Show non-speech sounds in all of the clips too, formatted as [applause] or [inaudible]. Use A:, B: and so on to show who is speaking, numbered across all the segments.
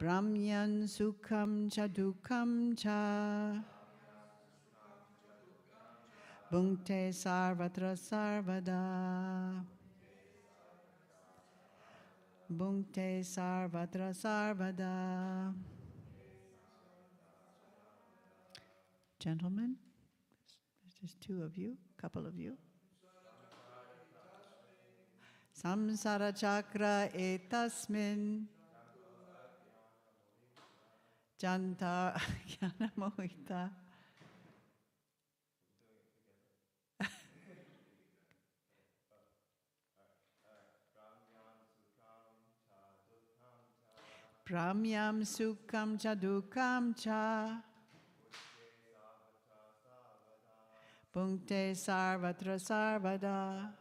A: Brahmyan Sukham Cha Dukham Cha. Bhunte Sarvatra Sarvada. Bhunte Sarvatra Sarvada. Gentlemen, just two of you, a couple of you. Samsara chakra etasmin janta jnana mohita Pramyam sukham cha dukkam cha Bhunte sarvatra sarvada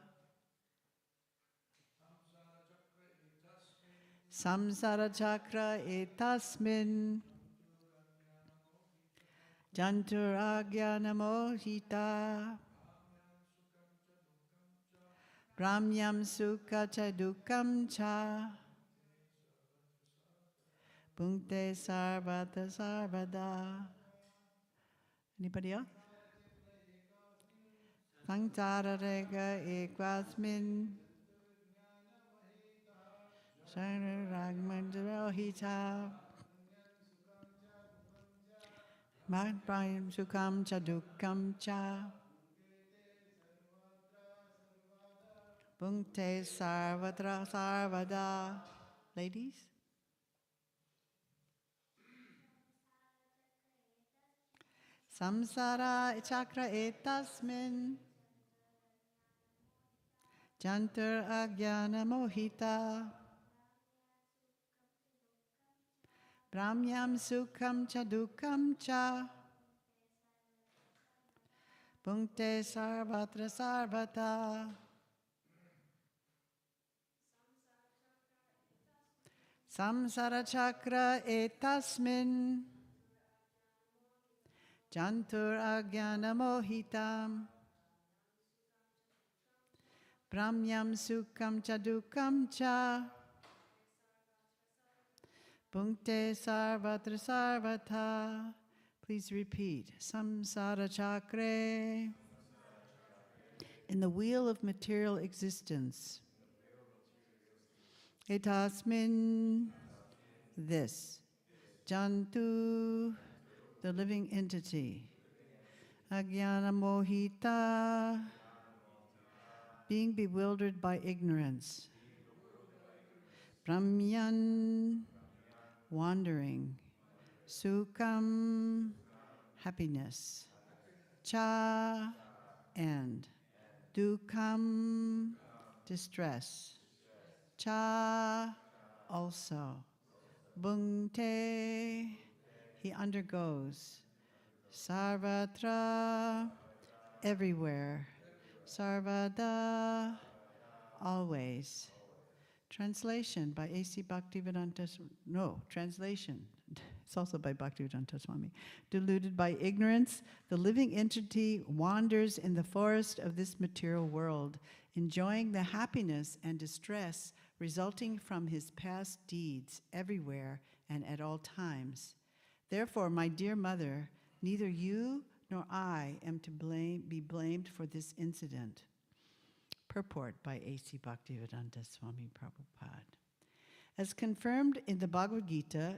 A: Samsara chakra etasmin Janturagya mohita Brahmyam sukha cha dukkam cha. Bhunte sarvata sarvada. Anybody else? Sangsararega ekvasmin. Sararagmandarohita Madhyam Sukham Cha Dukkam Cha. Bhunte Sarvatra Sarvada. Ladies? Samsara chakra etasmin. Jantur agyana mohita Brahmyam sukham cha dukkam cha. Bhunte sarvatra sarvata. Samsara chakra etasmin. Jantur agyana mohitam. Brahmyam sukham cha dukkam cha Bhunte sarvatra sarvata. Please repeat. Samsara chakra. In the wheel of material existence. Etasmin. This. Jantu. The living entity. Agyana mohita. Being bewildered by ignorance. Brahmyan wandering, sukham, happiness, cha, and, dukkam, distress, cha, also, bhunte, he undergoes, sarvatra, everywhere, sarvada, always. Translation by A.C. Bhaktivedanta, no, translation. [laughs] It's also by Bhaktivedanta Swami. Deluded by ignorance, the living entity wanders in the forest of this material world, enjoying the happiness and distress resulting from his past deeds everywhere and at all times. Therefore, my dear mother, neither you nor I am to blame, be blamed for this incident. Purport by A.C. Bhaktivedanta Swami Prabhupada. As confirmed in the Bhagavad Gita,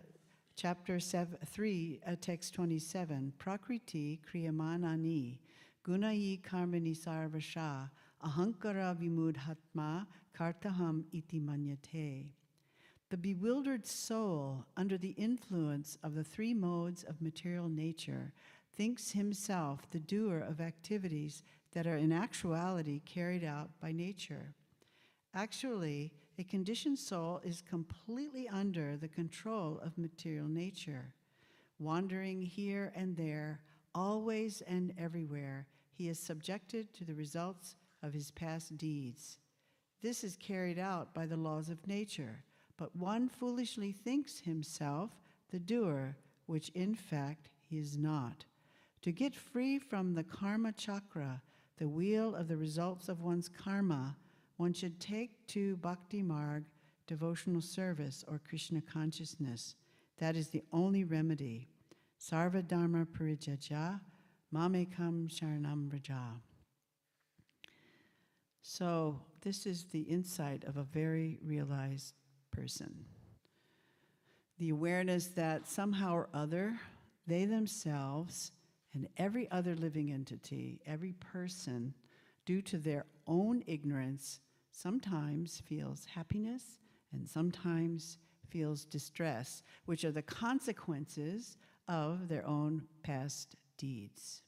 A: chapter seven, 3, uh, text 27, Prakriti Kriyamanani Gunayi Karmani Sarvasha Ahankara Vimudhatma Kartaham Iti Manyate. The bewildered soul, under the influence of the three modes of material nature, thinks himself the doer of activities that are in actuality carried out by nature. Actually, a conditioned soul is completely under the control of material nature. Wandering here and there, always and everywhere, he is subjected to the results of his past deeds. This is carried out by the laws of nature, but one foolishly thinks himself the doer, which in fact he is not. To get free from the karma chakra, the wheel of the results of one's karma, one should take to Bhakti Marg devotional service or Krishna consciousness. That is the only remedy. Sarva Dharma Parijaja, Mamekam Sharanam Vraja. So, this is the insight of a very realized person. The awareness that somehow or other, they themselves and every other living entity, every person, due to their own ignorance, sometimes feels happiness and sometimes feels distress, which are the consequences of their own past deeds.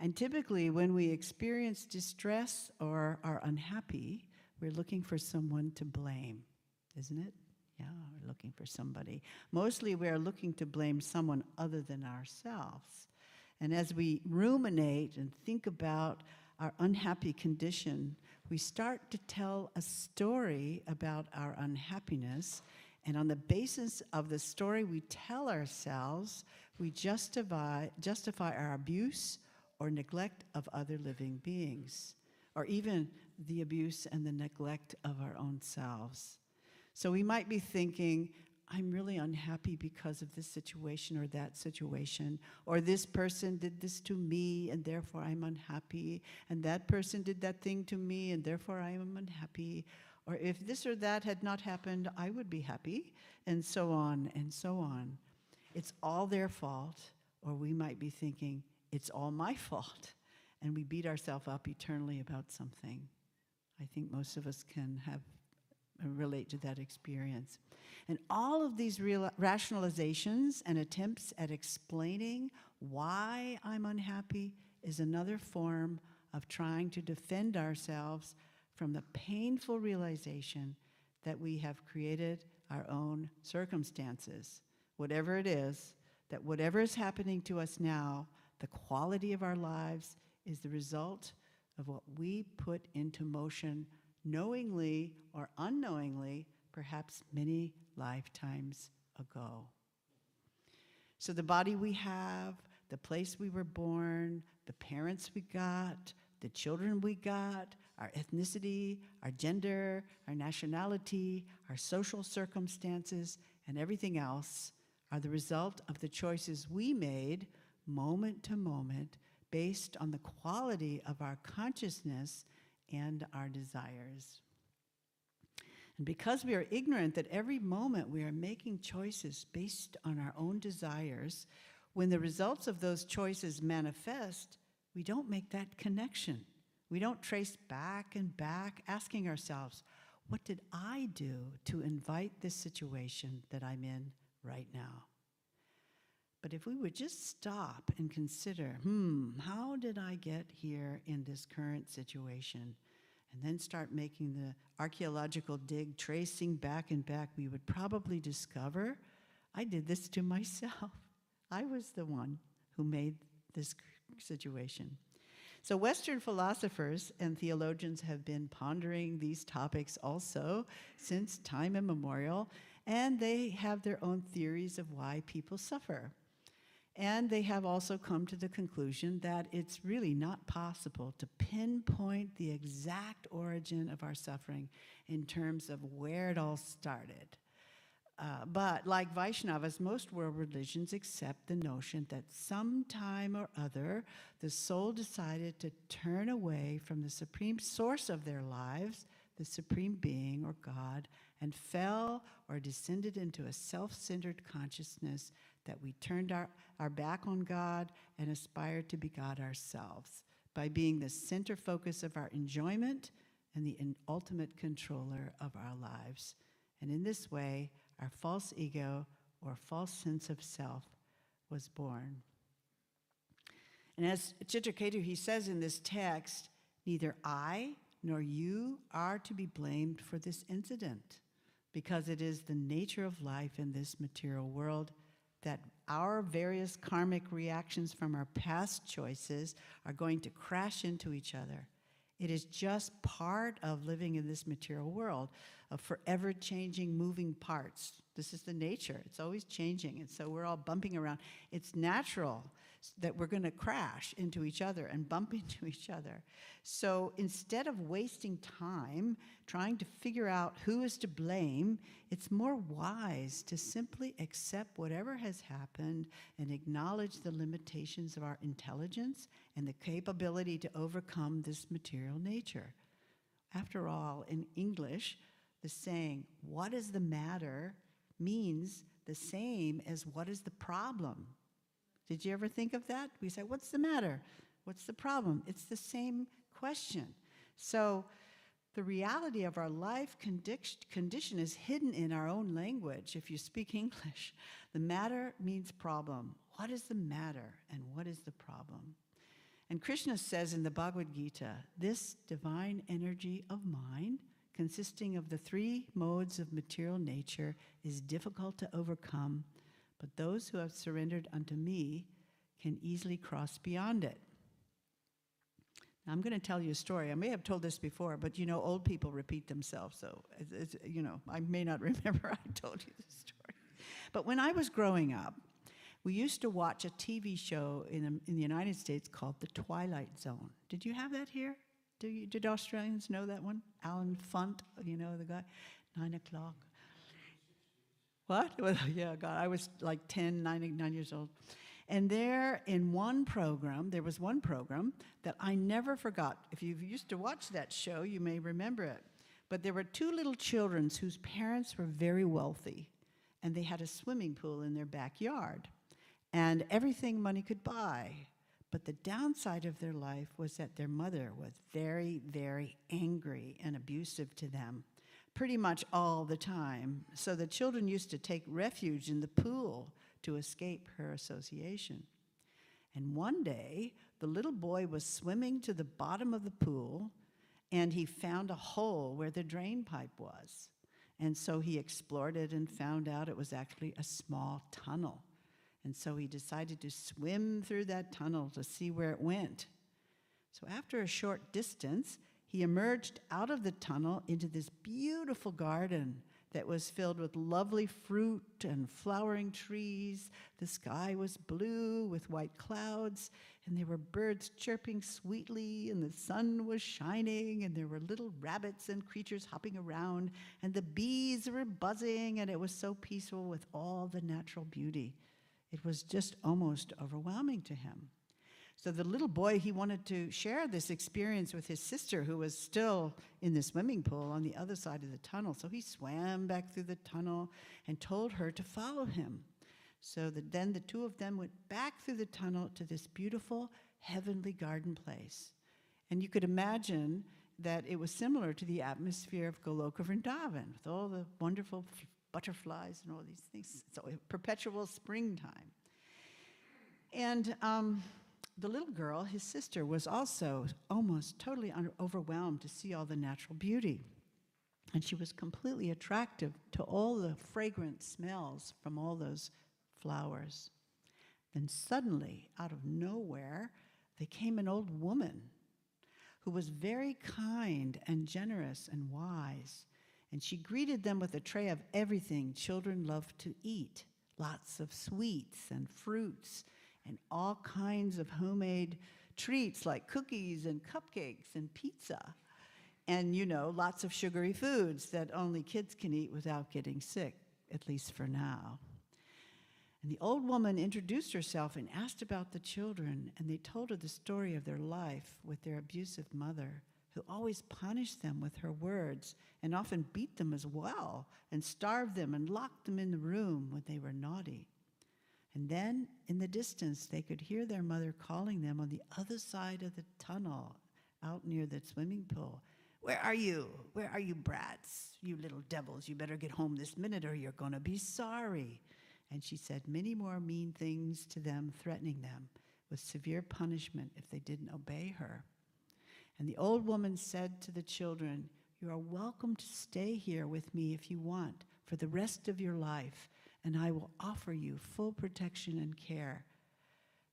A: And typically, when we experience distress or are unhappy, we're looking for someone to blame, isn't it? Yeah, we're looking for somebody. Mostly, we're looking to blame someone other than ourselves. And as we ruminate and think about our unhappy condition, we start to tell a story about our unhappiness. And on the basis of the story we tell ourselves, we justify, justify our abuse or neglect of other living beings, or even the abuse and the neglect of our own selves. So we might be thinking, I'm really unhappy because of this situation or that situation, or this person did this to me and therefore I'm unhappy, and that person did that thing to me and therefore I am unhappy, or if this or that had not happened, I would be happy, and so on and so on. It's all their fault, or we might be thinking, it's all my fault, and we beat ourselves up eternally about something. I think most of us can have relate to that experience. And all of these rationalizations and attempts at explaining why I'm unhappy is another form of trying to defend ourselves from the painful realization that we have created our own circumstances. Whatever it is, that whatever is happening to us now, the quality of our lives is the result of what we put into motion knowingly or unknowingly, perhaps many lifetimes ago. So, the body we have, the place we were born, the parents we got, the children we got, our ethnicity, our gender, our nationality, our social circumstances, and everything else are the result of the choices we made moment to moment based on the quality of our consciousness and our desires. And because we are ignorant that every moment we are making choices based on our own desires, when the results of those choices manifest, we don't make that connection. We don't trace back and back, asking ourselves, what did I do to invite this situation that I'm in right now? But if we would just stop and consider, hmm, how did I get here in this current situation? And then start making the archaeological dig, tracing back and back, we would probably discover I did this to myself. [laughs] I was the one who made this situation. So, Western philosophers and theologians have been pondering these topics also since time immemorial, and they have their own theories of why people suffer. And they have also come to the conclusion that it's really not possible to pinpoint the exact origin of our suffering in terms of where it all started. Uh, but like Vaishnavas, most world religions accept the notion that sometime or other the soul decided to turn away from the supreme source of their lives, the supreme being or God, and fell or descended into a self centered consciousness that we turned our, our back on God and aspired to be God ourselves by being the center focus of our enjoyment and the ultimate controller of our lives. And in this way, our false ego or false sense of self was born. And as Chitraketu, he says in this text, neither I nor you are to be blamed for this incident because it is the nature of life in this material world that our various karmic reactions from our past choices are going to crash into each other. It is just part of living in this material world. Of forever changing, moving parts. This is the nature, it's always changing. And so we're all bumping around. It's natural that we're going to crash into each other and bump [laughs] into each other. So instead of wasting time trying to figure out who is to blame, it's more wise to simply accept whatever has happened and acknowledge the limitations of our intelligence and the capability to overcome this material nature. After all, in English, the saying, what is the matter, means the same as what is the problem. Did you ever think of that? We say, what's the matter? What's the problem? It's the same question. So the reality of our life condition is hidden in our own language if you speak [laughs] English. The matter means problem. What is the matter and what is the problem? And Krishna says in the Bhagavad Gita this divine energy of mind, consisting of the three modes of material nature, is difficult to overcome, but those who have surrendered unto me can easily cross beyond it. Now, I'm going to tell you a story. I may have told this before, but you know, old people repeat themselves, so it's, it's, you know, I may not [laughs] remember I told you this story. But when I was growing up, we used to watch a TV show in, in the United States called The Twilight Zone. Did you have that here? Do you, did Australians know that one? Allen Funt, you know the guy? Nine o'clock. What? [laughs] Yeah, God, I was like 10, nine, nine years old. And there, in one program, there was one program that I never forgot. If you used to watch that show, you may remember it. But there were two little children whose parents were very wealthy, and they had a swimming pool in their backyard, and everything money could buy. But the downside of their life was that their mother was very, very angry and abusive to them pretty much all the time. So the children used to take refuge in the pool to escape her association. And one day, the little boy was swimming to the bottom of the pool and he found a hole where the drain pipe was. And so he explored it and found out it was actually a small tunnel. And so he decided to swim through that tunnel to see where it went. So after a short distance, he emerged out of the tunnel into this beautiful garden that was filled with lovely fruit and flowering trees. The sky was blue with white clouds, and there were birds chirping sweetly, and the sun was shining, and there were little rabbits and creatures hopping around, and the bees were buzzing, and it was so peaceful with all the natural beauty. It was just almost overwhelming to him. So the little boy, he wanted to share this experience with his sister, who was still in the swimming pool on the other side of the tunnel. So he swam back through the tunnel and told her to follow him. So that then the two of them went back through the tunnel to this beautiful heavenly garden place. And you could imagine that it was similar to the atmosphere of Goloka Vrindavan, with all the wonderful butterflies and all these things. So a perpetual springtime. And um, the little girl, his sister, was also almost totally overwhelmed to see all the natural beauty. And she was completely attractive to all the fragrant smells from all those flowers. Then suddenly, out of nowhere, there came an old woman who was very kind and generous and wise. And she greeted them with a tray of everything children love to eat lots of sweets and fruits and all kinds of homemade treats like cookies and cupcakes and pizza. And, you know, lots of sugary foods that only kids can eat without getting sick, at least for now. And the old woman introduced herself and asked about the children, and they told her the story of their life with their abusive mother, who always punished them with her words and often beat them as well, and starved them and locked them in the room when they were naughty. And then, in the distance, they could hear their mother calling them on the other side of the tunnel out near the swimming pool. Where are you? Where are you, brats? You little devils, you better get home this minute or you're going to be sorry. And she said many more mean things to them, threatening them with severe punishment if they didn't obey her. And the old woman said to the children, You are welcome to stay here with me if you want for the rest of your life, and I will offer you full protection and care.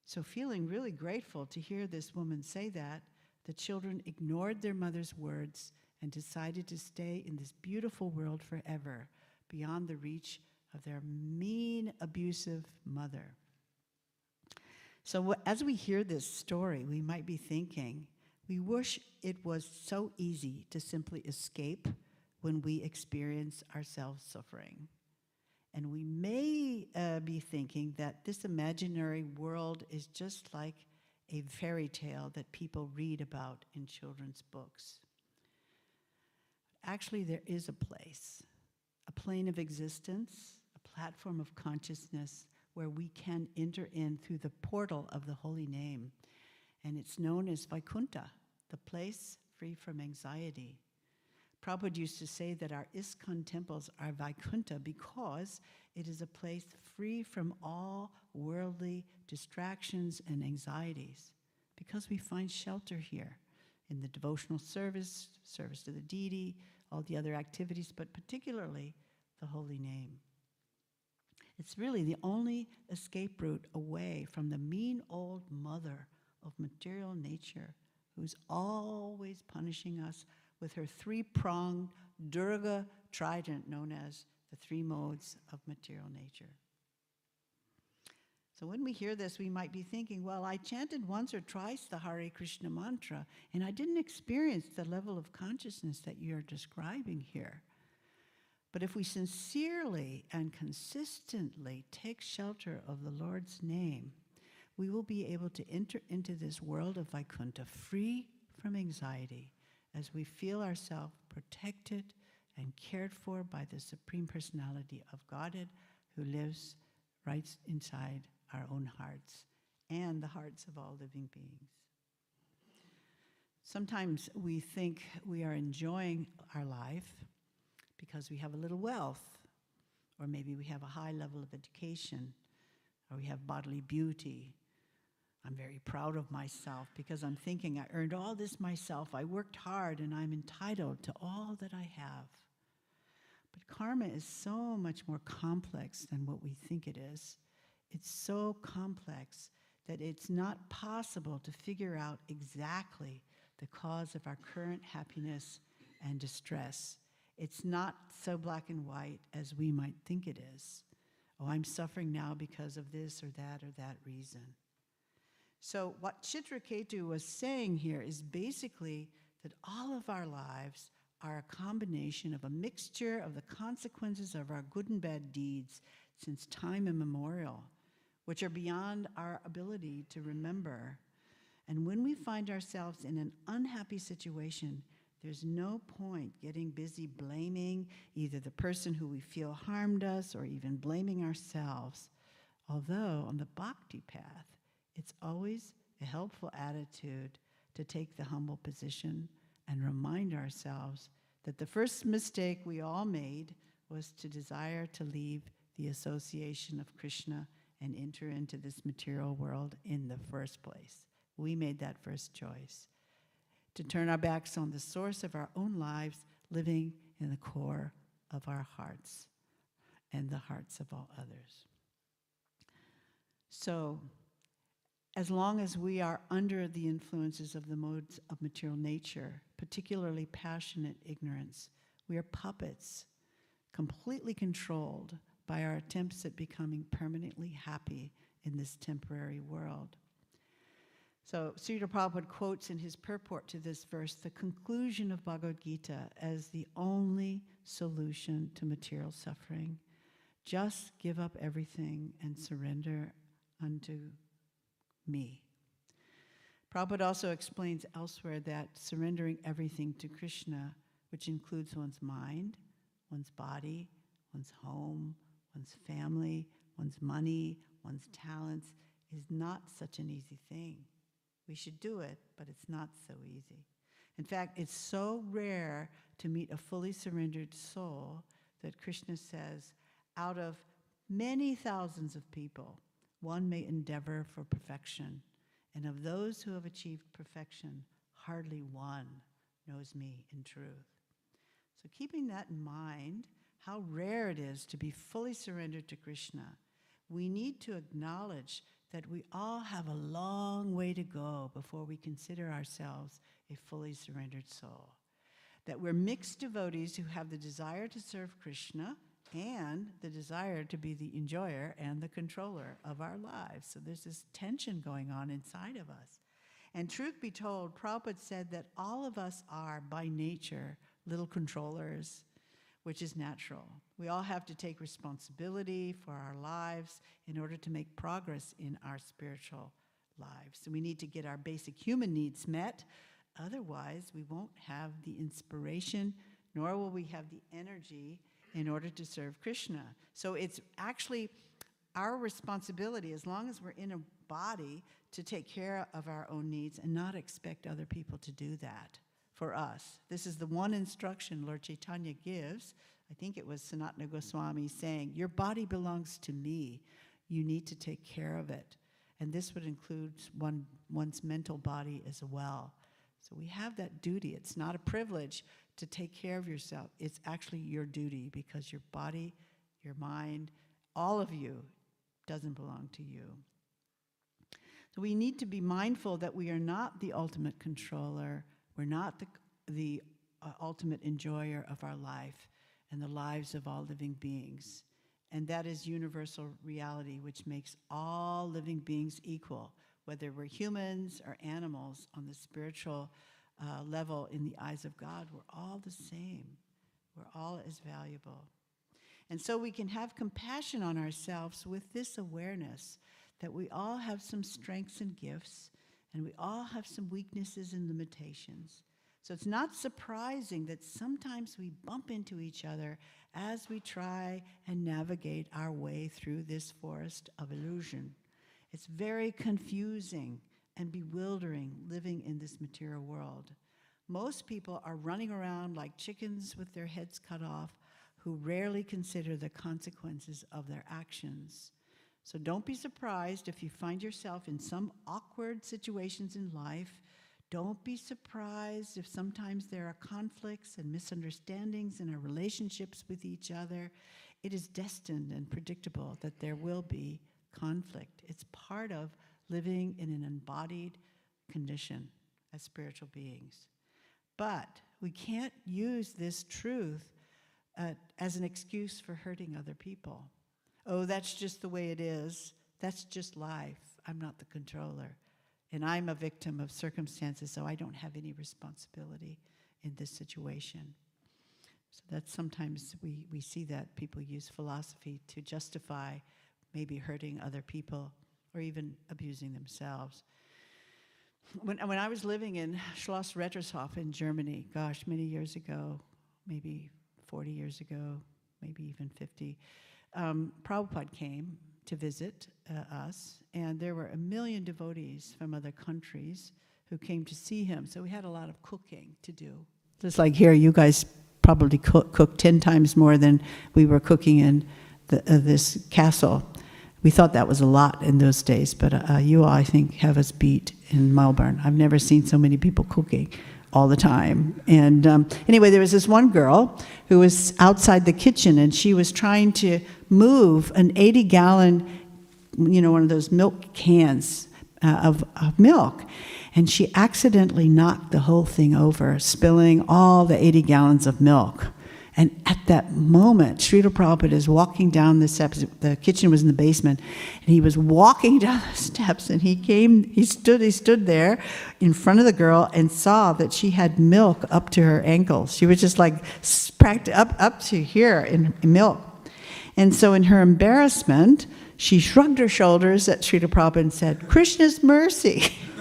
A: So, feeling really grateful to hear this woman say that, the children ignored their mother's words and decided to stay in this beautiful world forever, beyond the reach of their mean, abusive mother. So, as we hear this story, we might be thinking, we wish it was so easy to simply escape when we experience ourselves suffering. And we may uh, be thinking that this imaginary world is just like a fairy tale that people read about in children's books. Actually, there is a place, a plane of existence, a platform of consciousness where we can enter in through the portal of the holy name. And it's known as Vaikunta, the place free from anxiety. Prabhupada used to say that our ISKCON temples are Vaikunta because it is a place free from all worldly distractions and anxieties, because we find shelter here in the devotional service, service to the deity, all the other activities, but particularly the holy name. It's really the only escape route away from the mean old mother of material nature who's always punishing us with her three pronged Durga trident known as the three modes of material nature. So when we hear this, we might be thinking, well, I chanted once or twice the Hare Krishna mantra, and I didn't experience the level of consciousness that you're describing here. But if we sincerely and consistently take shelter of the Lord's name, we will be able to enter into this world of Vaikuntha free from anxiety as we feel ourselves protected and cared for by the Supreme Personality of Godhead who lives right inside our own hearts and the hearts of all living beings. Sometimes we think we are enjoying our life because we have a little wealth, or maybe we have a high level of education, or we have bodily beauty. I'm very proud of myself because I'm thinking I earned all this myself. I worked hard and I'm entitled to all that I have. But karma is so much more complex than what we think it is. It's so complex that it's not possible to figure out exactly the cause of our current happiness and distress. It's not so black and white as we might think it is. Oh, I'm suffering now because of this or that or that reason. So, what Chitraketu was saying here is basically that all of our lives are a combination of a mixture of the consequences of our good and bad deeds since time immemorial, which are beyond our ability to remember. And when we find ourselves in an unhappy situation, there's no point getting busy blaming either the person who we feel harmed us or even blaming ourselves. Although on the bhakti path, it's always a helpful attitude to take the humble position and remind ourselves that the first mistake we all made was to desire to leave the association of Krishna and enter into this material world in the first place. We made that first choice to turn our backs on the source of our own lives, living in the core of our hearts and the hearts of all others. So, as long as we are under the influences of the modes of material nature, particularly passionate ignorance, we are puppets, completely controlled by our attempts at becoming permanently happy in this temporary world. So, Srila Prabhupada quotes in his purport to this verse the conclusion of Bhagavad Gita as the only solution to material suffering. Just give up everything and surrender unto me. Prabhupada also explains elsewhere that surrendering everything to Krishna, which includes one's mind, one's body, one's home, one's family, one's money, one's talents, is not such an easy thing. We should do it, but it's not so easy. In fact, it's so rare to meet a fully surrendered soul that Krishna says, out of many thousands of people, one may endeavor for perfection. And of those who have achieved perfection, hardly one knows me in truth. So, keeping that in mind, how rare it is to be fully surrendered to Krishna, we need to acknowledge that we all have a long way to go before we consider ourselves a fully surrendered soul. that we're mixed devotees who have the desire to serve Krishna and the desire to be the enjoyer and the controller of our lives. So there's this tension going on inside of us. And truth be told, Prabhupada said that all of us are, by nature, little controllers, which is natural. We all have to take responsibility for our lives in order to make progress in our spiritual lives. So we need to get our basic human needs met. Otherwise, we won't have the inspiration, nor will we have the energy in order to serve Krishna. So it's actually our responsibility, as long as we're in a body, to take care of our own needs and not expect other people to do that for us. This is the one instruction Lord Chaitanya gives. I think it was Sanatana Goswami saying, Your body belongs to me. You need to take care of it. And this would include one, one's mental body as well. So we have that duty. It's not a privilege to take care of yourself. It's actually your duty because your body, your mind, all of you doesn't belong to you. So we need to be mindful that we are not the ultimate controller. We're not the, the uh, ultimate enjoyer of our life and the lives of all living beings. And that is universal reality, which makes all living beings equal, whether we're humans or animals on the spiritual uh, level in the eyes of God, we're all the same. We're all as valuable. And so we can have compassion on ourselves with this awareness that we all have some strengths and gifts, and we all have some weaknesses and limitations. So it's not surprising that sometimes we bump into each other as we try and navigate our way through this forest of illusion. It's very confusing and bewildering living in this material world. Most people are running around like chickens with their heads cut off who rarely consider the consequences of their actions. So don't be surprised if you find yourself in some awkward situations in life. Don't be surprised if sometimes there are conflicts and misunderstandings in our relationships with each other. It is destined and predictable that there will be conflict. It's part of living in an embodied condition as spiritual beings. But we can't use this truth uh, as an excuse for hurting other people. Oh, that's just the way it is. That's just life. I'm not the controller. And I'm a victim of circumstances, so I don't have any responsibility in this situation. So that's sometimes we, we see that people use philosophy to justify maybe hurting other people or even abusing themselves. When, when I was living in Schloss Rettershof in Germany, gosh, many years ago, maybe 40 years ago, maybe even 50, um, Prabhupada came to visit uh, us, and there were a million devotees from other countries who came to see him. So we had a lot of cooking to do. Just like here, you guys probably cook, cook 10 times more than we were cooking in the, uh, this castle. We thought that was a lot in those days, but uh, you all, I think, have us beat in Melbourne. I've never seen so many people cooking all the time. And um, anyway, there was this one girl who was outside the kitchen, and she was trying to move an 80 gallon, you know, one of those milk cans uh, of, of milk. And she accidentally knocked the whole thing over, spilling all the 80 gallons of milk. And at that moment, Srila Prabhupada is walking down the steps. The kitchen was in the basement, and he was walking [laughs] down the steps. And he came, he stood, he stood there in front of the girl and saw that she had milk up to her ankles. She was just like up up to here in, in milk. And so, in her embarrassment, she shrugged her shoulders at Srila Prabhupada and said, "Krishna's mercy." [laughs]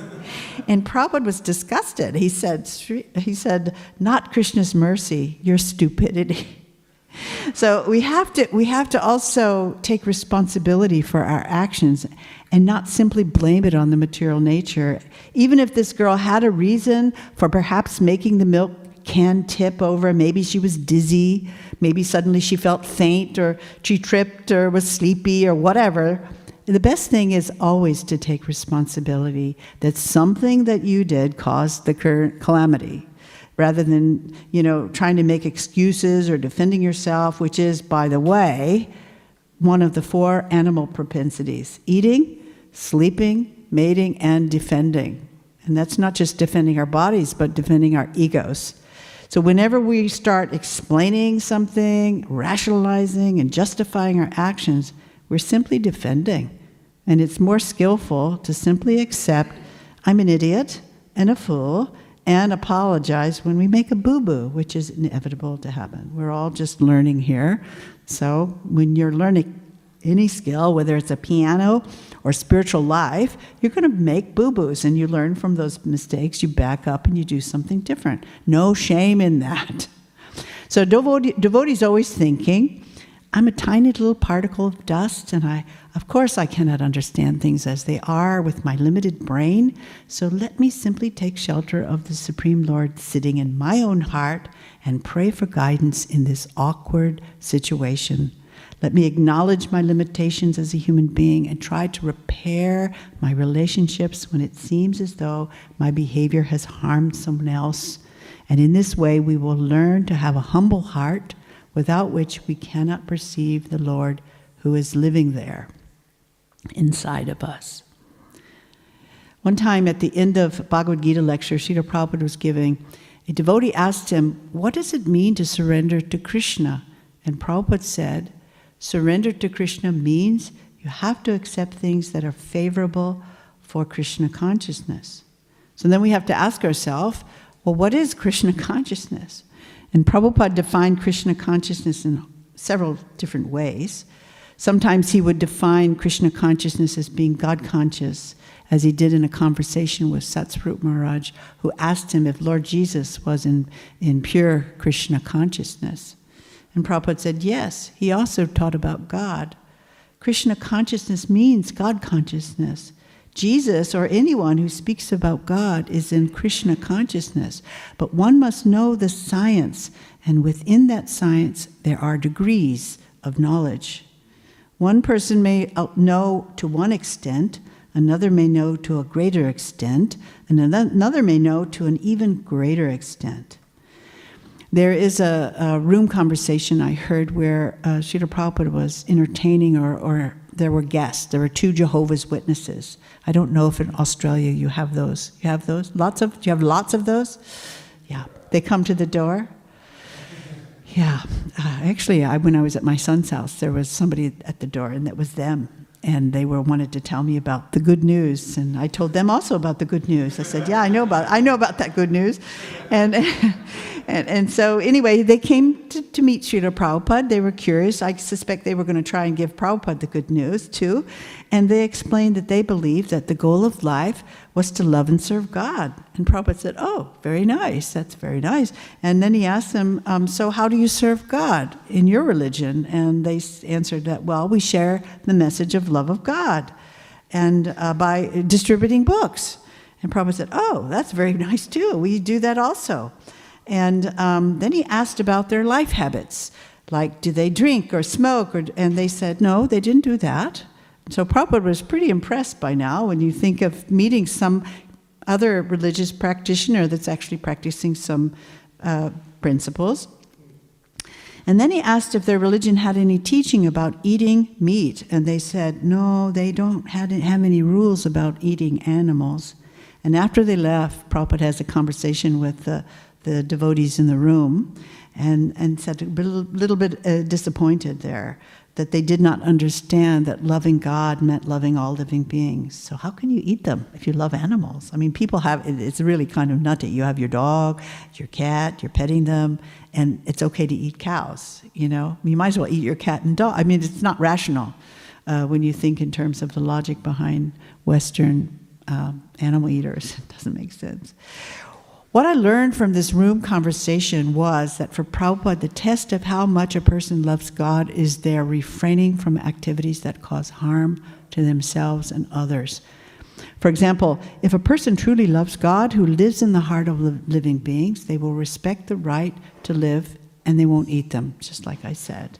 A: And Prabhupada was disgusted. He said, he said, not Krishna's mercy, your stupidity. [laughs] So we have to we have to also take responsibility for our actions and not simply blame it on the material nature. Even if this girl had a reason for perhaps making the milk can tip over, maybe she was dizzy, maybe suddenly she felt faint or she tripped or was sleepy or whatever the best thing is always to take responsibility that something that you did caused the current calamity rather than you know trying to make excuses or defending yourself which is by the way one of the four animal propensities eating sleeping mating and defending. And that's not just defending our bodies but defending our egos. So, whenever we start explaining something, rationalizing, and justifying our actions, we're simply defending. And it's more skillful to simply accept I'm an idiot and a fool and apologize when we make a boo boo, which is inevitable to happen. We're all just learning here. So, when you're learning any skill, whether it's a piano or spiritual life, you're going to make boo boos and you learn from those mistakes. You back up and you do something different. No shame in that. So, devotee, devotee's always thinking, I'm a tiny little particle of dust, and I, of course, I cannot understand things as they are with my limited brain. So let me simply take shelter of the Supreme Lord sitting in my own heart and pray for guidance in this awkward situation. Let me acknowledge my limitations as a human being and try to repair my relationships when it seems as though my behavior has harmed someone else. And in this way, we will learn to have a humble heart without which we cannot perceive the Lord who is living there inside of us. One time at the end of Bhagavad Gita lecture, Srila Prabhupada was giving, a devotee asked him, What does it mean to surrender to Krishna? And Prabhupada said, Surrender to Krishna means you have to accept things that are favorable for Krishna consciousness. So then we have to ask ourselves, well, what is Krishna consciousness? And Prabhupada defined Krishna consciousness in several different ways. Sometimes he would define Krishna consciousness as being God conscious, as he did in a conversation with Satsvarup Maharaj, who asked him if Lord Jesus was in, in pure Krishna consciousness. And Prabhupada said, yes, he also taught about God. Krishna consciousness means God consciousness. Jesus or anyone who speaks about God is in Krishna consciousness, but one must know the science, and within that science, there are degrees of knowledge. One person may know to one extent, another may know to a greater extent, and another may know to an even greater extent. There is a, a room conversation I heard where uh, Srila Prabhupada was entertaining, or, or there were guests. There were two Jehovah's Witnesses I don't know if in Australia you have those. You have those? Lots of? Do you have lots of those? Yeah. They come to the door. Yeah. Uh, actually, I, when I was at my son's house, there was somebody at the door, and that was them. And they were wanted to tell me about the good news, and I told them also about the good news. I said, "Yeah, I know about I know about that good news," and [laughs] and, and so anyway, they came to, to meet Srila Prabhupada. They were curious. I suspect they were going to try and give Prabhupada the good news too. And they explained that they believed that the goal of life was to love and serve God. And Prabhupada said, Oh, very nice. That's very nice. And then he asked them, um, So how do you serve God in your religion? And they answered that, Well, we share the message of love of God and uh, by distributing books. And Prabhupada said, Oh, that's very [laughs] nice too. We do that also. And um, then he asked about their life habits, like do they drink or smoke? Or, and they said, No, they didn't do that. So Prabhupada was pretty impressed by now when you think of meeting some other religious practitioner that's actually practicing some uh, principles. And then he asked if their religion had any teaching about eating meat, and they said, no, they don't have any rules about eating animals. And after they left, Prabhupada has a conversation with the, the devotees in the room and, and said a little, little bit uh, disappointed there that they did not understand that loving God meant loving all living beings. So, how can you eat them if you love animals? I mean, people have it's really kind of nutty. You have your dog, your cat, you're petting them, and it's okay to eat cows. You know, you might as well eat your cat and dog. I mean, it's not rational uh, when you think in terms of the logic behind Western um, animal eaters. [laughs] It doesn't make sense. What I learned from this room conversation was that for Prabhupada, the test of how much a person loves God is their refraining from activities that cause harm to themselves and others. For example, if a person truly loves God who lives in the heart of living beings, they will respect the right to live and they won't eat them, just like I said.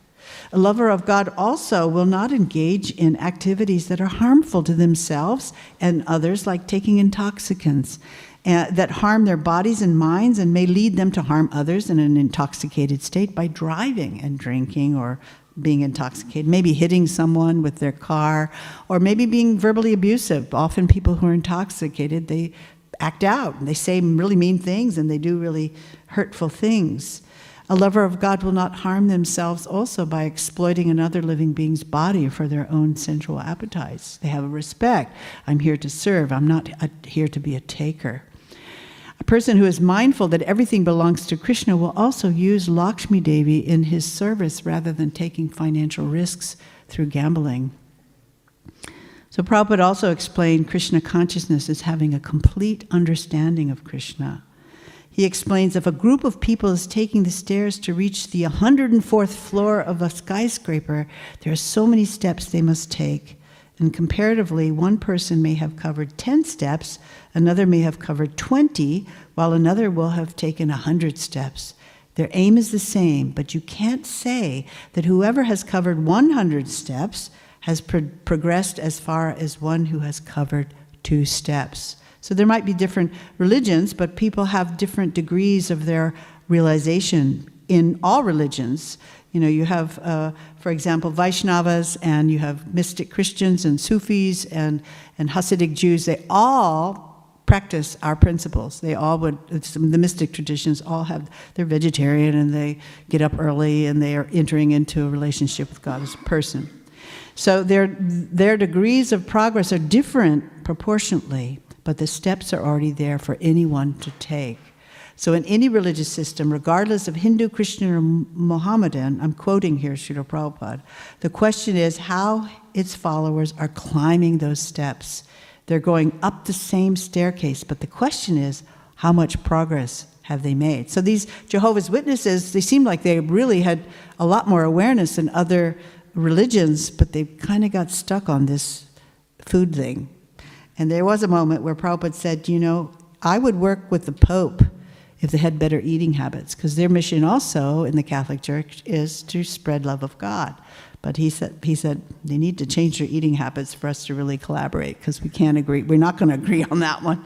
A: A lover of God also will not engage in activities that are harmful to themselves and others, like taking intoxicants uh, that harm their bodies and minds and may lead them to harm others in an intoxicated state by driving and drinking or being intoxicated, maybe hitting someone with their car, or maybe being verbally abusive. Often, people who are intoxicated, they act out and they say really mean things and they do really hurtful things. A lover of God will not harm themselves also by exploiting another living being's body for their own sensual appetites. They have a respect. I'm here to serve, I'm not a, here to be a taker. A person who is mindful that everything belongs to Krishna will also use Lakshmi Devi in his service rather than taking financial risks through gambling. So Prabhupada also explained Krishna consciousness as having a complete understanding of Krishna. He explains if a group of people is taking the stairs to reach the 104th floor of a skyscraper, there are so many steps they must take. And comparatively, one person may have covered 10 steps, another may have covered 20, while another will have taken 100 steps. Their aim is the same, but you can't say that whoever has covered 100 steps has pro- progressed as far as one who has covered two steps. So there might be different religions, but people have different degrees of their realization in all religions. You know, you have, uh, for example, Vaishnavas, and you have mystic Christians and Sufis and, and Hasidic Jews. They all practice our principles. They all would, Some of the mystic traditions all have, they're vegetarian and they get up early and they are entering into a relationship with God as a person. So their, their degrees of progress are different proportionately but the steps are already there for anyone to take. So, in any religious system, regardless of Hindu, Christian, or Mohammedan, I'm quoting here Srila Prabhupada, the question is how its followers are climbing those steps. They're going up the same staircase, but the question is how much progress have they made? So, these Jehovah's Witnesses, they seem like they really had a lot more awareness than other religions, but they kind of got stuck on this food thing. And there was a moment where Prabhupada said, you know, I would work with the Pope if they had better eating habits, because their mission also in the Catholic Church is to spread love of God. But he said, he said they need to change their eating habits for us to really collaborate, because we can't agree. We're not going to agree on that one.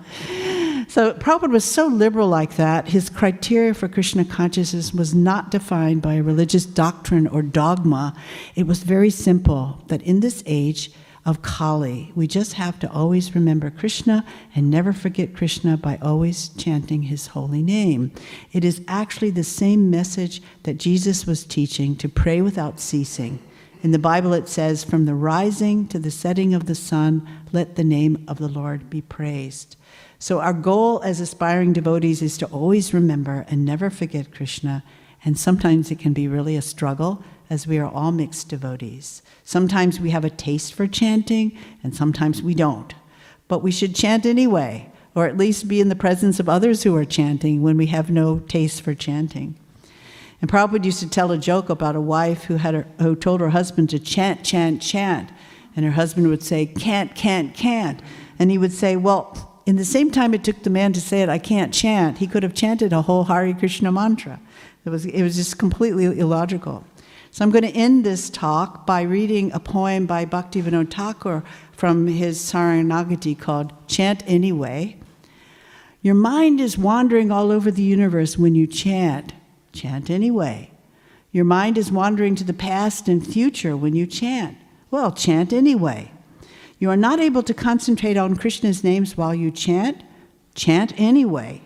A: So Prabhupada was so liberal like that, his criteria for Krishna consciousness was not defined by a religious doctrine or dogma. It was very simple that in this age, of Kali. We just have to always remember Krishna and never forget Krishna by always chanting his holy name. It is actually the same message that Jesus was teaching to pray without ceasing. In the Bible, it says, From the rising to the setting of the sun, let the name of the Lord be praised. So, our goal as aspiring devotees is to always remember and never forget Krishna. And sometimes it can be really a struggle, as we are all mixed devotees. Sometimes we have a taste for chanting, and sometimes we don't. But we should chant anyway, or at least be in the presence of others who are chanting when we have no taste for chanting. And Prabhupada used to tell a joke about a wife who, had her, who told her husband to chant, chant, chant. And her husband would say, can't, can't, can't. And he would say, well, in the same time it took the man to say it, I can't chant, he could have chanted a whole Hare Krishna mantra. It was, it was just completely illogical. So I'm going to end this talk by reading a poem by Bhaktivinoda Thakur from his Saranagati called Chant Anyway. Your mind is wandering all over the universe when you chant. Chant anyway. Your mind is wandering to the past and future when you chant. Well, chant anyway. You are not able to concentrate on Krishna's names while you chant. Chant anyway.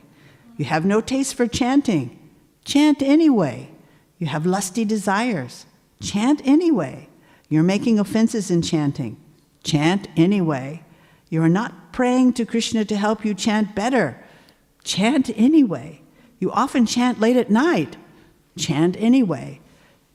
A: You have no taste for chanting. Chant anyway. You have lusty desires. Chant anyway. You're making offenses in chanting. Chant anyway. You are not praying to Krishna to help you chant better. Chant anyway. You often chant late at night. Chant anyway.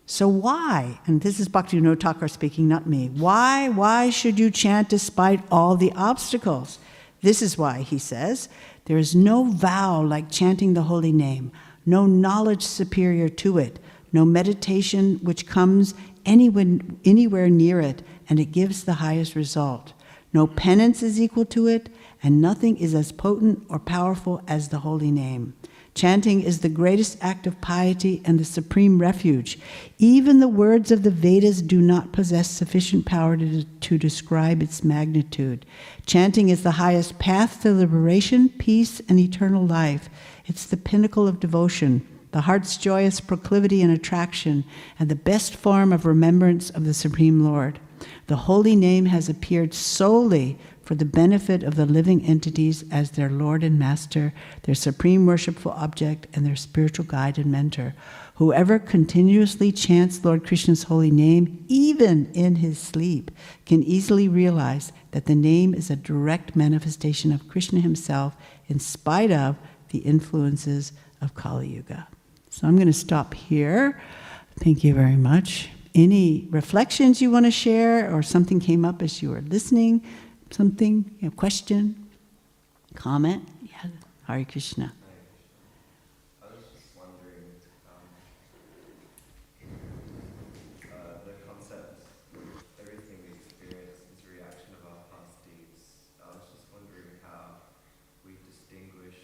A: So why? And this is Bhakti Thakur speaking, not me. Why, why should you chant despite all the obstacles? This is why, he says, there is no vow like chanting the holy name, no knowledge superior to it, no meditation which comes anywhere, anywhere near it, and it gives the highest result. No penance is equal to it, and nothing is as potent or powerful as the holy name. Chanting is the greatest act of piety and the supreme refuge. Even the words of the Vedas do not possess sufficient power to, to describe its magnitude. Chanting is the highest path to liberation, peace, and eternal life. It's the pinnacle of devotion the heart's joyous proclivity and attraction, and the best form of remembrance of the Supreme Lord. The holy name has appeared solely for the benefit of the living entities as their Lord and Master, their supreme worshipful object, and their spiritual guide and mentor. Whoever continuously chants Lord Krishna's holy name, even in his sleep, can easily realize that the name is a direct manifestation of Krishna himself in spite of the influences of Kali Yuga. So I'm going to stop here. Thank you very much. Any reflections you want to share, or something came up as you were listening? Something, a question, comment? Yeah, Hare Krishna.
B: I was just wondering, um, uh, the concept, everything we experience is a reaction of our past deeds. I was just wondering how we distinguish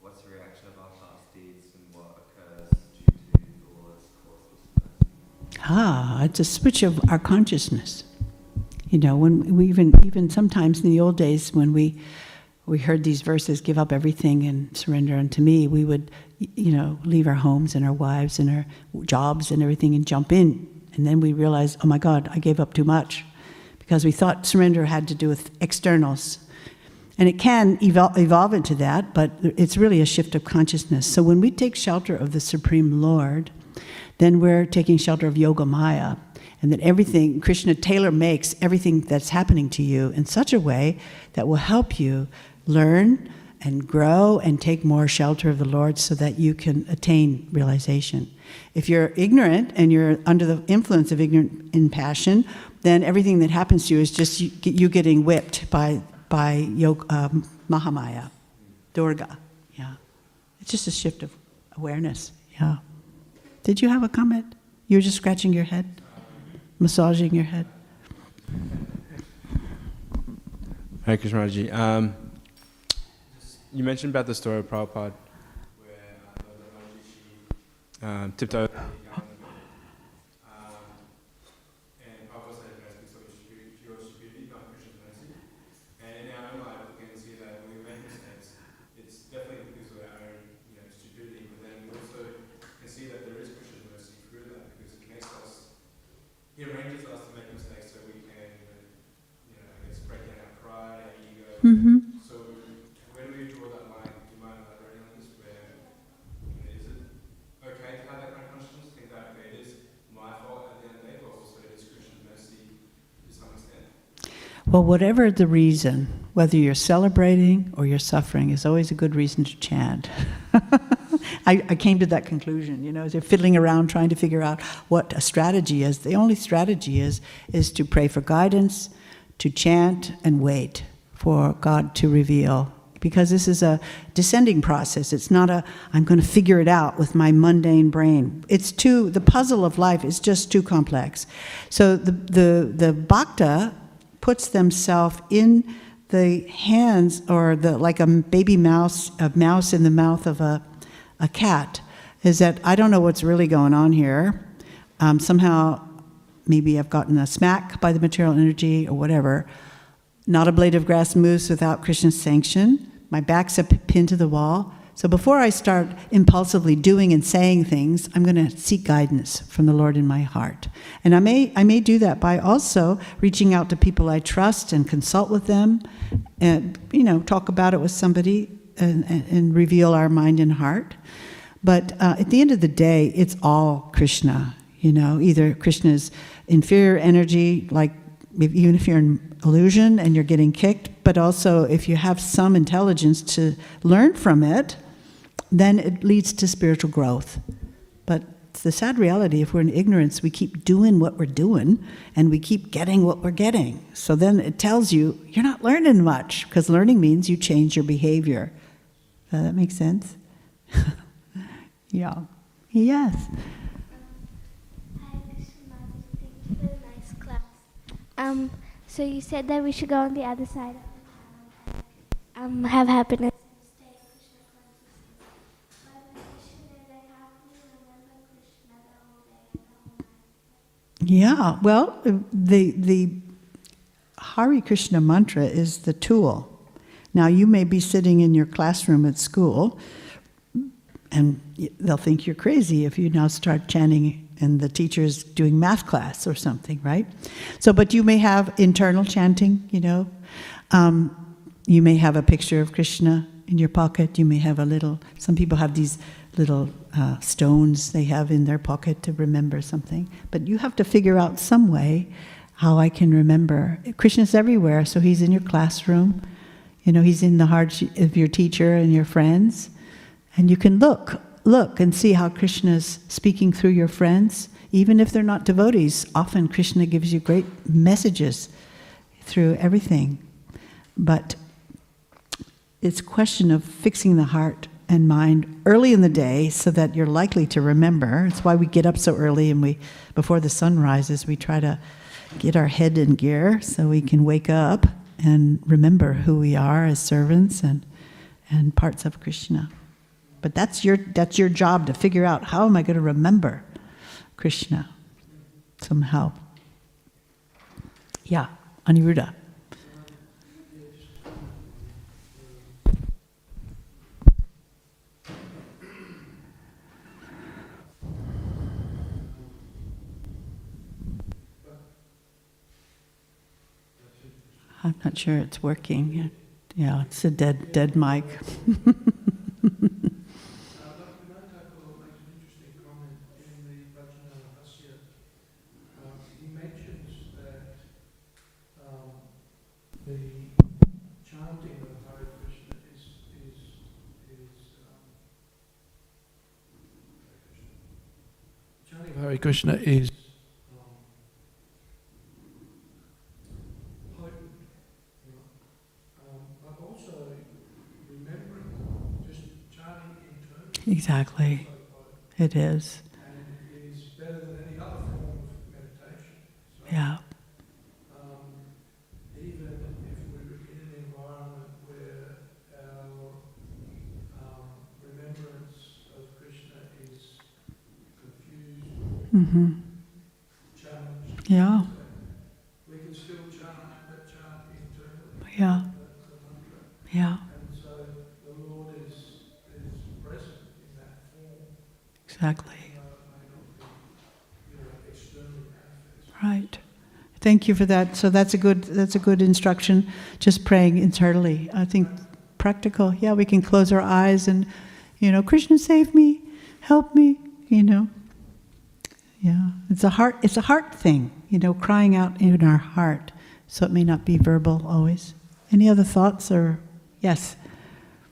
B: what's a reaction of our past deeds and what occurs due to the Lord's causelessness.
A: Ah, it's a switch of our consciousness. You know, when we even even sometimes in the old days when we we heard these verses, give up everything and surrender unto me, we would, you know, leave our homes and our wives and our jobs and everything and jump in. And then we realized, oh my God, I gave up too much. Because we thought surrender had to do with externals. And it can evol- evolve into that, but it's really a shift of consciousness. So when we take shelter of the Supreme Lord, then we're taking shelter of Yoga Maya. And that everything, Krishna tailor makes everything that's happening to you in such a way that will help you learn and grow and take more shelter of the Lord so that you can attain realization. If you're ignorant and you're under the influence of ignorant in passion, then everything that happens to you is just you, you getting whipped by, by um, Mahamaya, Durga. Yeah. It's just a shift of awareness. Yeah. Did you have a comment? You were just scratching your head, massaging your head.
C: Hare Krishna Um, you mentioned about the story of Prabhupada, where uh, um, tipped over. Um, and Prabhupada said, "Guys, speaks of stupidity, pure stupidity, not Krishna's mercy." And in our own life, we can see that when we make mistakes, it's definitely because of our own, you know, stupidity. But then we also can see that there is Krishna's mercy through that because it makes us, he arranges us to make mistakes so we can, you know, I guess, break down our pride, our ego.
A: Mm-hmm.
C: So where do we draw that line? Do you mind elaborating on this? Where you know, is it okay to have that kind of consciousness? Think that okay, it is my fault at the end of the day, but also it is Krishna's mercy to some extent.
A: Well, whatever the reason, whether you're celebrating or you're suffering, is always a good reason to chant. [laughs] I, I came to that conclusion. You know, as you're fiddling around trying to figure out what a strategy is, the only strategy is is to pray for guidance, to chant, and wait for God to reveal. Because this is a descending process. It's not a I'm going to figure it out with my mundane brain. It's too the puzzle of life is just too complex. So the the the bhakta puts themselves in the hands or the like a baby mouse a mouse in the mouth of a a cat is that I don't know what's really going on here. Um, somehow, maybe I've gotten a smack by the material energy or whatever. Not a blade of grass moves without Krishna's sanction. My back's up pinned to the wall. So before I start impulsively doing and saying things, I'm going to seek guidance from the Lord in my heart. And I may, I may do that by also reaching out to people I trust and consult with them and, you know, talk about it with somebody and, and, and reveal our mind and heart. But uh, at the end of the day, it's all Krishna. You know, either Krishna's inferior energy, like even if you're in illusion and you're getting kicked, but also if you have some intelligence to learn from it, then it leads to spiritual growth. But the sad reality if we're in ignorance, we keep doing what we're doing and we keep getting what we're getting. So then it tells you you're not learning much because learning means you change your behavior. Does that make sense? [laughs] yeah. Yes.
D: Um, so you said that we should go on the other side. Um, have happiness.
A: Yeah, well, the, the Hare Krishna mantra is the tool. Now, you may be sitting in your classroom at school, and they'll think you're crazy if you now start chanting and the teacher's doing math class or something, right? So, but you may have internal chanting, you know. Um, you may have a picture of Krishna in your pocket. You may have a little, some people have these little uh, stones they have in their pocket to remember something. But you have to figure out some way how I can remember. Krishna's everywhere, so he's in your classroom. You know, he's in the heart of your teacher and your friends. And you can look, look and see how Krishna's speaking through your friends. Even if they're not devotees, often Krishna gives you great messages through everything. But it's a question of fixing the heart and mind early in the day so that you're likely to remember. It's why we get up so early and we before the sun rises, we try to get our head in gear so we can wake up and remember who we are as servants and and parts of Krishna. But that's your that's your job to figure out how am I going to remember Krishna somehow. Yeah, Aniruddha. I'm not sure it's working. Yeah, it's a dead dead mic. [laughs]
E: Krishna is
A: Exactly. It is. Yeah. Mm-hmm. Yeah. Yeah. Yeah. Exactly. Right. Thank you for that. So that's a good that's a good instruction. Just praying internally. I think practical. Yeah, we can close our eyes and, you know, Krishna save me, help me. You know. Yeah, it's a heart. It's a heart thing. You know, crying out in our heart. So it may not be verbal always. Any other thoughts or yes?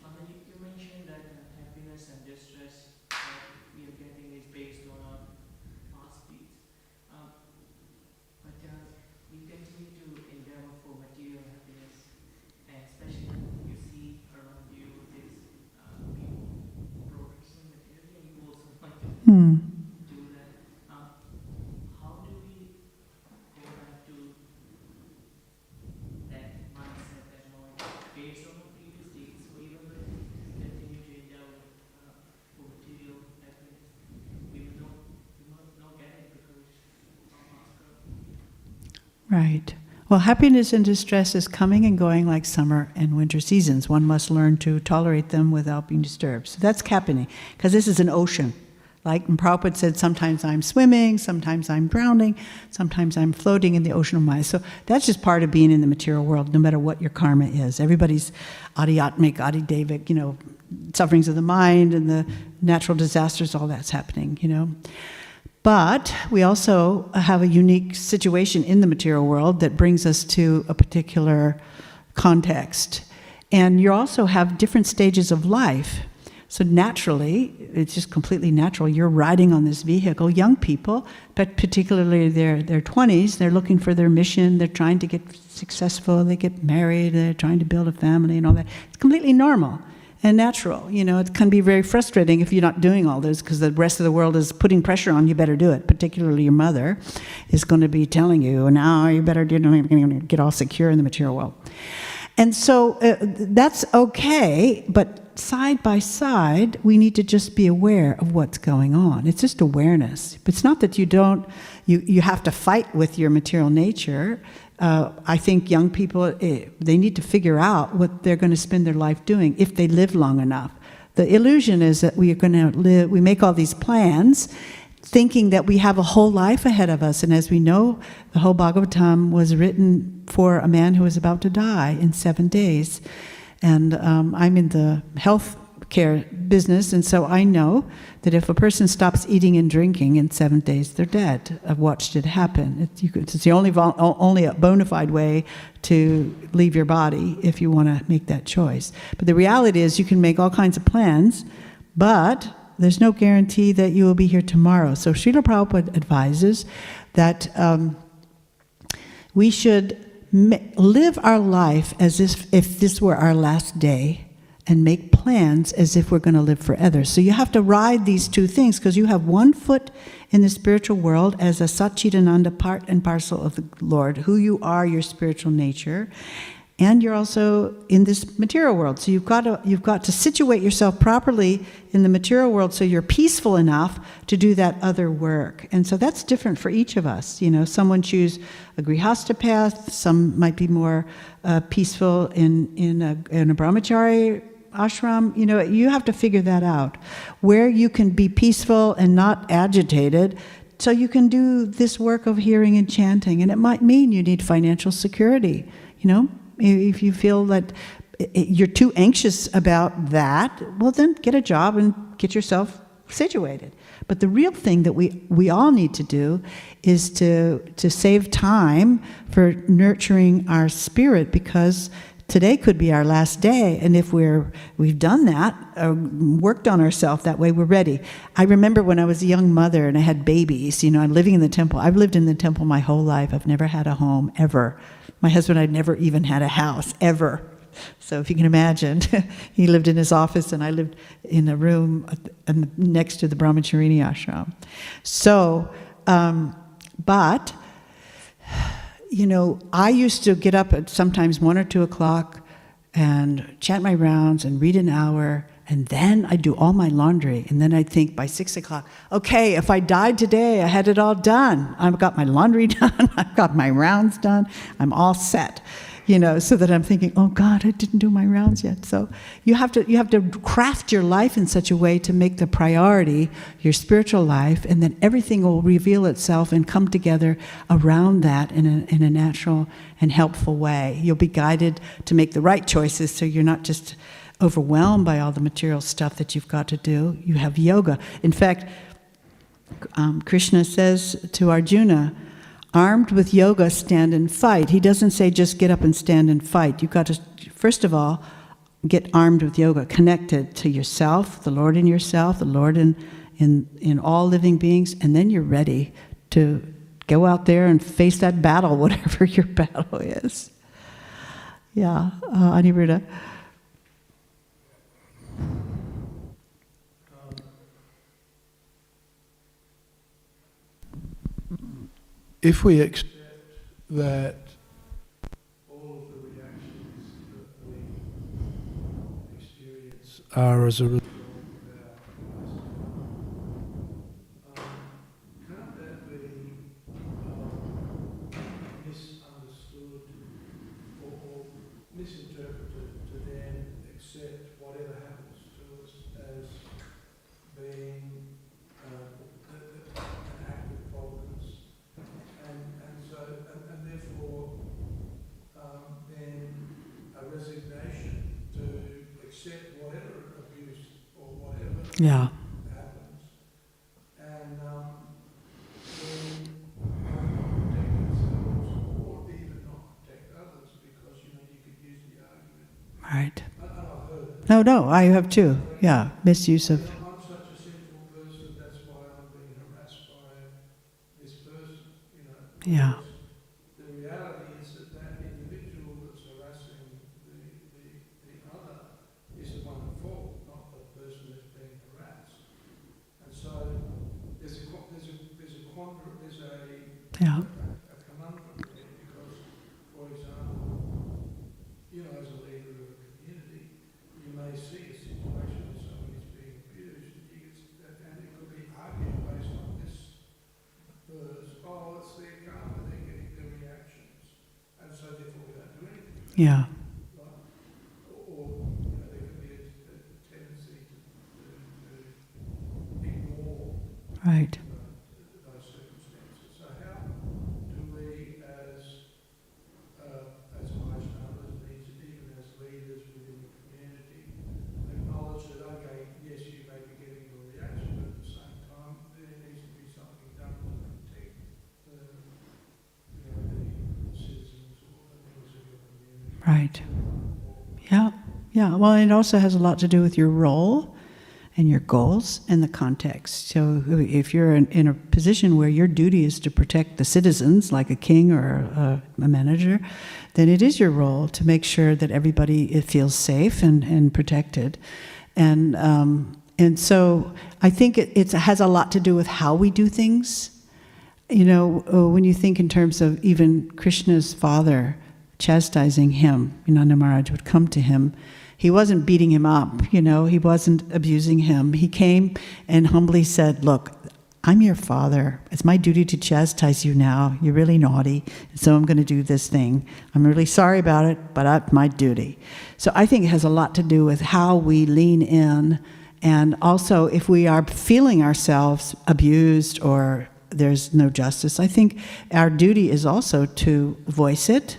F: Mother, you, you mentioned that uh, happiness and distress that we are getting is based on our past deeds. Um, but uh, we continue to endeavor for material happiness, and especially you see around you is uh, people progressing materially, and you also want to
A: Hmm.
F: do that. Um, how do we go back to that mindset that no, it's based on the previous deeds, so even though we continue to endeavor uh, for material happiness, we will not, we will not get it because of our past growth.
A: Right. Well, happiness and distress is coming and going like summer and winter seasons. One must learn to tolerate them without being disturbed. So that's happening, because this is an ocean. Like Prabhupada said, sometimes I'm swimming, sometimes I'm drowning, sometimes I'm floating in the ocean of Maya. So that's just part of being in the material world, no matter what your karma is. Everybody's adiatmic, adidevic, you know, sufferings of the mind and the natural disasters, all that's happening, you know. But we also have a unique situation in the material world that brings us to a particular context. And you also have different stages of life. So naturally, it's just completely natural. You're riding on this vehicle. Young people, but particularly their their 20s, they're looking for their mission. They're trying to get successful. They get married. They're trying to build a family and all that. It's completely normal and natural. You know, it can be very frustrating if you're not doing all this because the rest of the world is putting pressure on you. Better do it. Particularly your mother is going to be telling you, "Now you better do, get all secure in the material world." And so uh, that's okay, but side by side, we need to just be aware of what's going on. It's just awareness. It's not that you don't, you, you have to fight with your material nature. Uh, I think young people, eh, they need to figure out what they're going to spend their life doing if they live long enough. The illusion is that we are going to live, we make all these plans, thinking that we have a whole life ahead of us. And as we know, the whole Bhagavatam was written for a man who was about to die in seven days. And um, I'm in the health care business, and so I know that if a person stops eating and drinking in seven days, they're dead. I've watched it happen. Could, it's the only, vol- only bona fide way to leave your body if you want to make that choice. But the reality is, you can make all kinds of plans, but there's no guarantee that you will be here tomorrow. So Srila Prabhupada advises that um, we should live our life as if, if this were our last day and make plans as if we're going to live forever. So you have to ride these two things because you have one foot in the spiritual world as a Satchitananda part and parcel of the Lord, who you are, your spiritual nature, and you're also in this material world. So you've got to you've got to situate yourself properly in the material world so you're peaceful enough to do that other work. And so that's different for each of us. You know, someone choose a grihasta path, some might be more uh, peaceful in in a, in a brahmachari ashram. You know, you have to figure that out, where you can be peaceful and not agitated. So you can do this work of hearing and chanting, and it might mean you need financial security. You know, if you feel that you're too anxious about that, well, then get a job and get yourself situated. But the real thing that we, we all need to do is to, to save time for nurturing our spirit because today could be our last day. And if we're, we've done that, uh, worked on ourselves that way, we're ready. I remember when I was a young mother and I had babies, you know, I'm living in the temple. I've lived in the temple my whole life. I've never had a home, ever. My husband, I'd never even had a house, ever. So if you can imagine, [laughs] he lived in his office and I lived in a room and next to the Brahmacharini ashram. So, um, but, you know, I used to get up at sometimes one or two o'clock and chant my rounds and read an hour. And then I'd do all my laundry. And then I'd think by six o'clock, okay, if I died today, I had it all done. I've got my laundry [laughs] done, I've got my rounds done, I'm all set you know, so that I'm thinking, oh God, I didn't do my rounds yet. So you have to you have to craft your life in such a way to make the priority your spiritual life, and then everything will reveal itself and come together around that in a in a natural and helpful way. You'll be guided to make the right choices, so you're not just overwhelmed by all the material stuff that you've got to do. You have yoga. In fact, um, Krishna says to Arjuna, armed with yoga, stand and fight. He doesn't say just get up and stand and fight. You've got to, first of all, get armed with yoga, connected to yourself, the Lord in yourself, the Lord in, in, in all living beings, and then you're ready to go out there and face that battle, [laughs] whatever your [laughs] battle is. Yeah, uh, Aniruddha.
E: If we accept that all of the reactions that we experience are as a result of our um, can't that be um, misunderstood or, or misinterpreted to then accept whatever happens to us as being uh, a- a- an act of providence? And, and so, and, and therefore, um, then a resignation to accept whatever abuse or whatever
A: Yeah.
E: happens. And, um, then not protect ourselves or even not protect others because, you know, you could use the argument.
A: Right.
E: And, and I've heard it.
A: No, no, I have too. Yeah, misuse of.
E: I'm such a sinful person, that's why I'm being harassed by this person, you know.
A: Yeah.
E: The reality is that that individual that's harassing the, the, the other is the one at fault, not the person that's being harassed. And so there's a, co- there's a, there's a quandary, there's a,
A: Yeah.
E: a conundrum there because, for example, you know, as a leader of a community, you may see a situation where somebody is being abused, and you get, and it could be argued based on this verse, oh, it's their karma, they're getting the reactions, and so therefore we don't do anything,
A: Yeah.
E: right? Or, or, you know, there could be a, a tendency to, to, to ignore
A: Right.
E: Uh,
A: Right. Well, it also has a lot to do with your role and your goals and the context. So if you're in, in a position where your duty is to protect the citizens, like a king or a, a manager, then it is your role to make sure that everybody feels safe and, and protected. And, um, and so I think it, it has a lot to do with how we do things. You know, uh, when you think in terms of even Krishna's father chastising him, you know, Maharaj would come to him. He wasn't beating him up, you know, he wasn't abusing him. He came and humbly said, Look, I'm your father. It's my duty to chastise you now. You're really naughty, so I'm going to do this thing. I'm really sorry about it, but it's my duty. So I think it has a lot to do with how we lean in, and also if we are feeling ourselves abused or there's no justice, I think our duty is also to voice it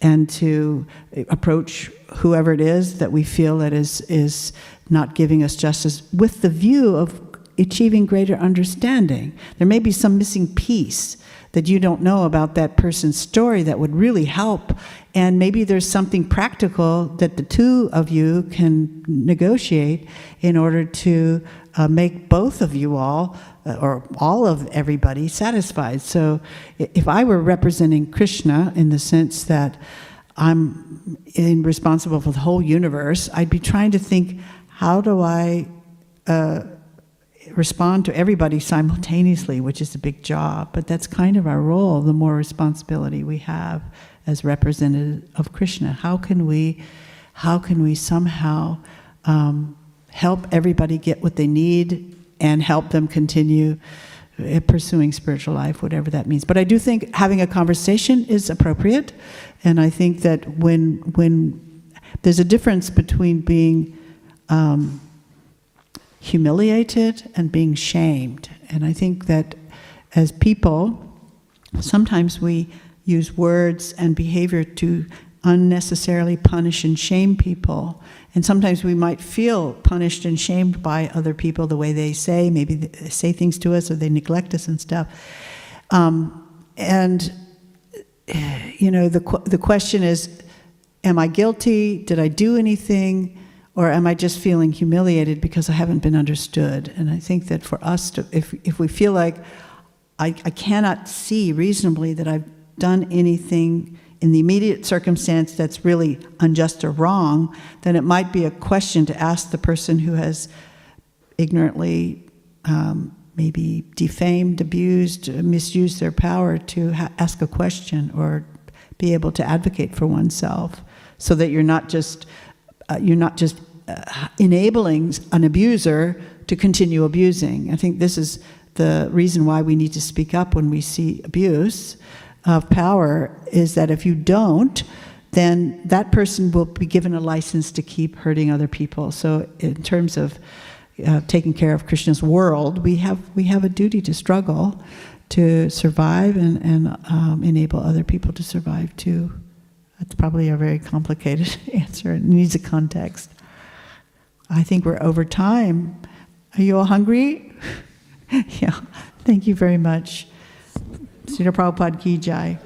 A: and to approach whoever it is that we feel that is, is not giving us justice with the view of achieving greater understanding. There may be some missing piece that you don't know about that person's story that would really help. And maybe there's something practical that the two of you can negotiate in order to uh, make both of you all, or all of everybody, satisfied. So if I were representing Krishna in the sense that I'm in responsible for the whole universe, I'd be trying to think, how do I uh, respond to everybody simultaneously, which is a big job, but that's kind of our role, the more responsibility we have as representative of Krishna. How can we, how can we somehow um, help everybody get what they need and help them continue uh, pursuing spiritual life, whatever that means. But I do think having a conversation is appropriate, and I think that when when there's a difference between being um, humiliated and being shamed. And I think that as people, sometimes we use words and behavior to unnecessarily punish and shame people. And sometimes we might feel punished and shamed by other people the way they say, maybe they say things to us or they neglect us and stuff. Um, and, eh, you know, the, the question is Am I guilty? Did I do anything? Or am I just feeling humiliated because I haven't been understood? And I think that for us, to, if, if we feel like I, I cannot see reasonably that I've done anything in the immediate circumstance that's really unjust or wrong, then it might be a question to ask the person who has ignorantly um, maybe defamed, abused, misused their power to ha- ask a question or be able to advocate for oneself so that you're not just uh, you're not just uh, enabling an abuser to continue abusing. I think this is the reason why we need to speak up when we see abuse of power is that if you don't, then that person will be given a license to keep hurting other people. So, in terms of uh, taking care of Krishna's world, we have we have a duty to struggle to survive and, and um, enable other people to survive too. That's probably a very complicated [laughs] answer. It needs a context. I think we're over time. Are you all hungry? [laughs] yeah. Thank you very much. Srila Prabhupada Ki Jai.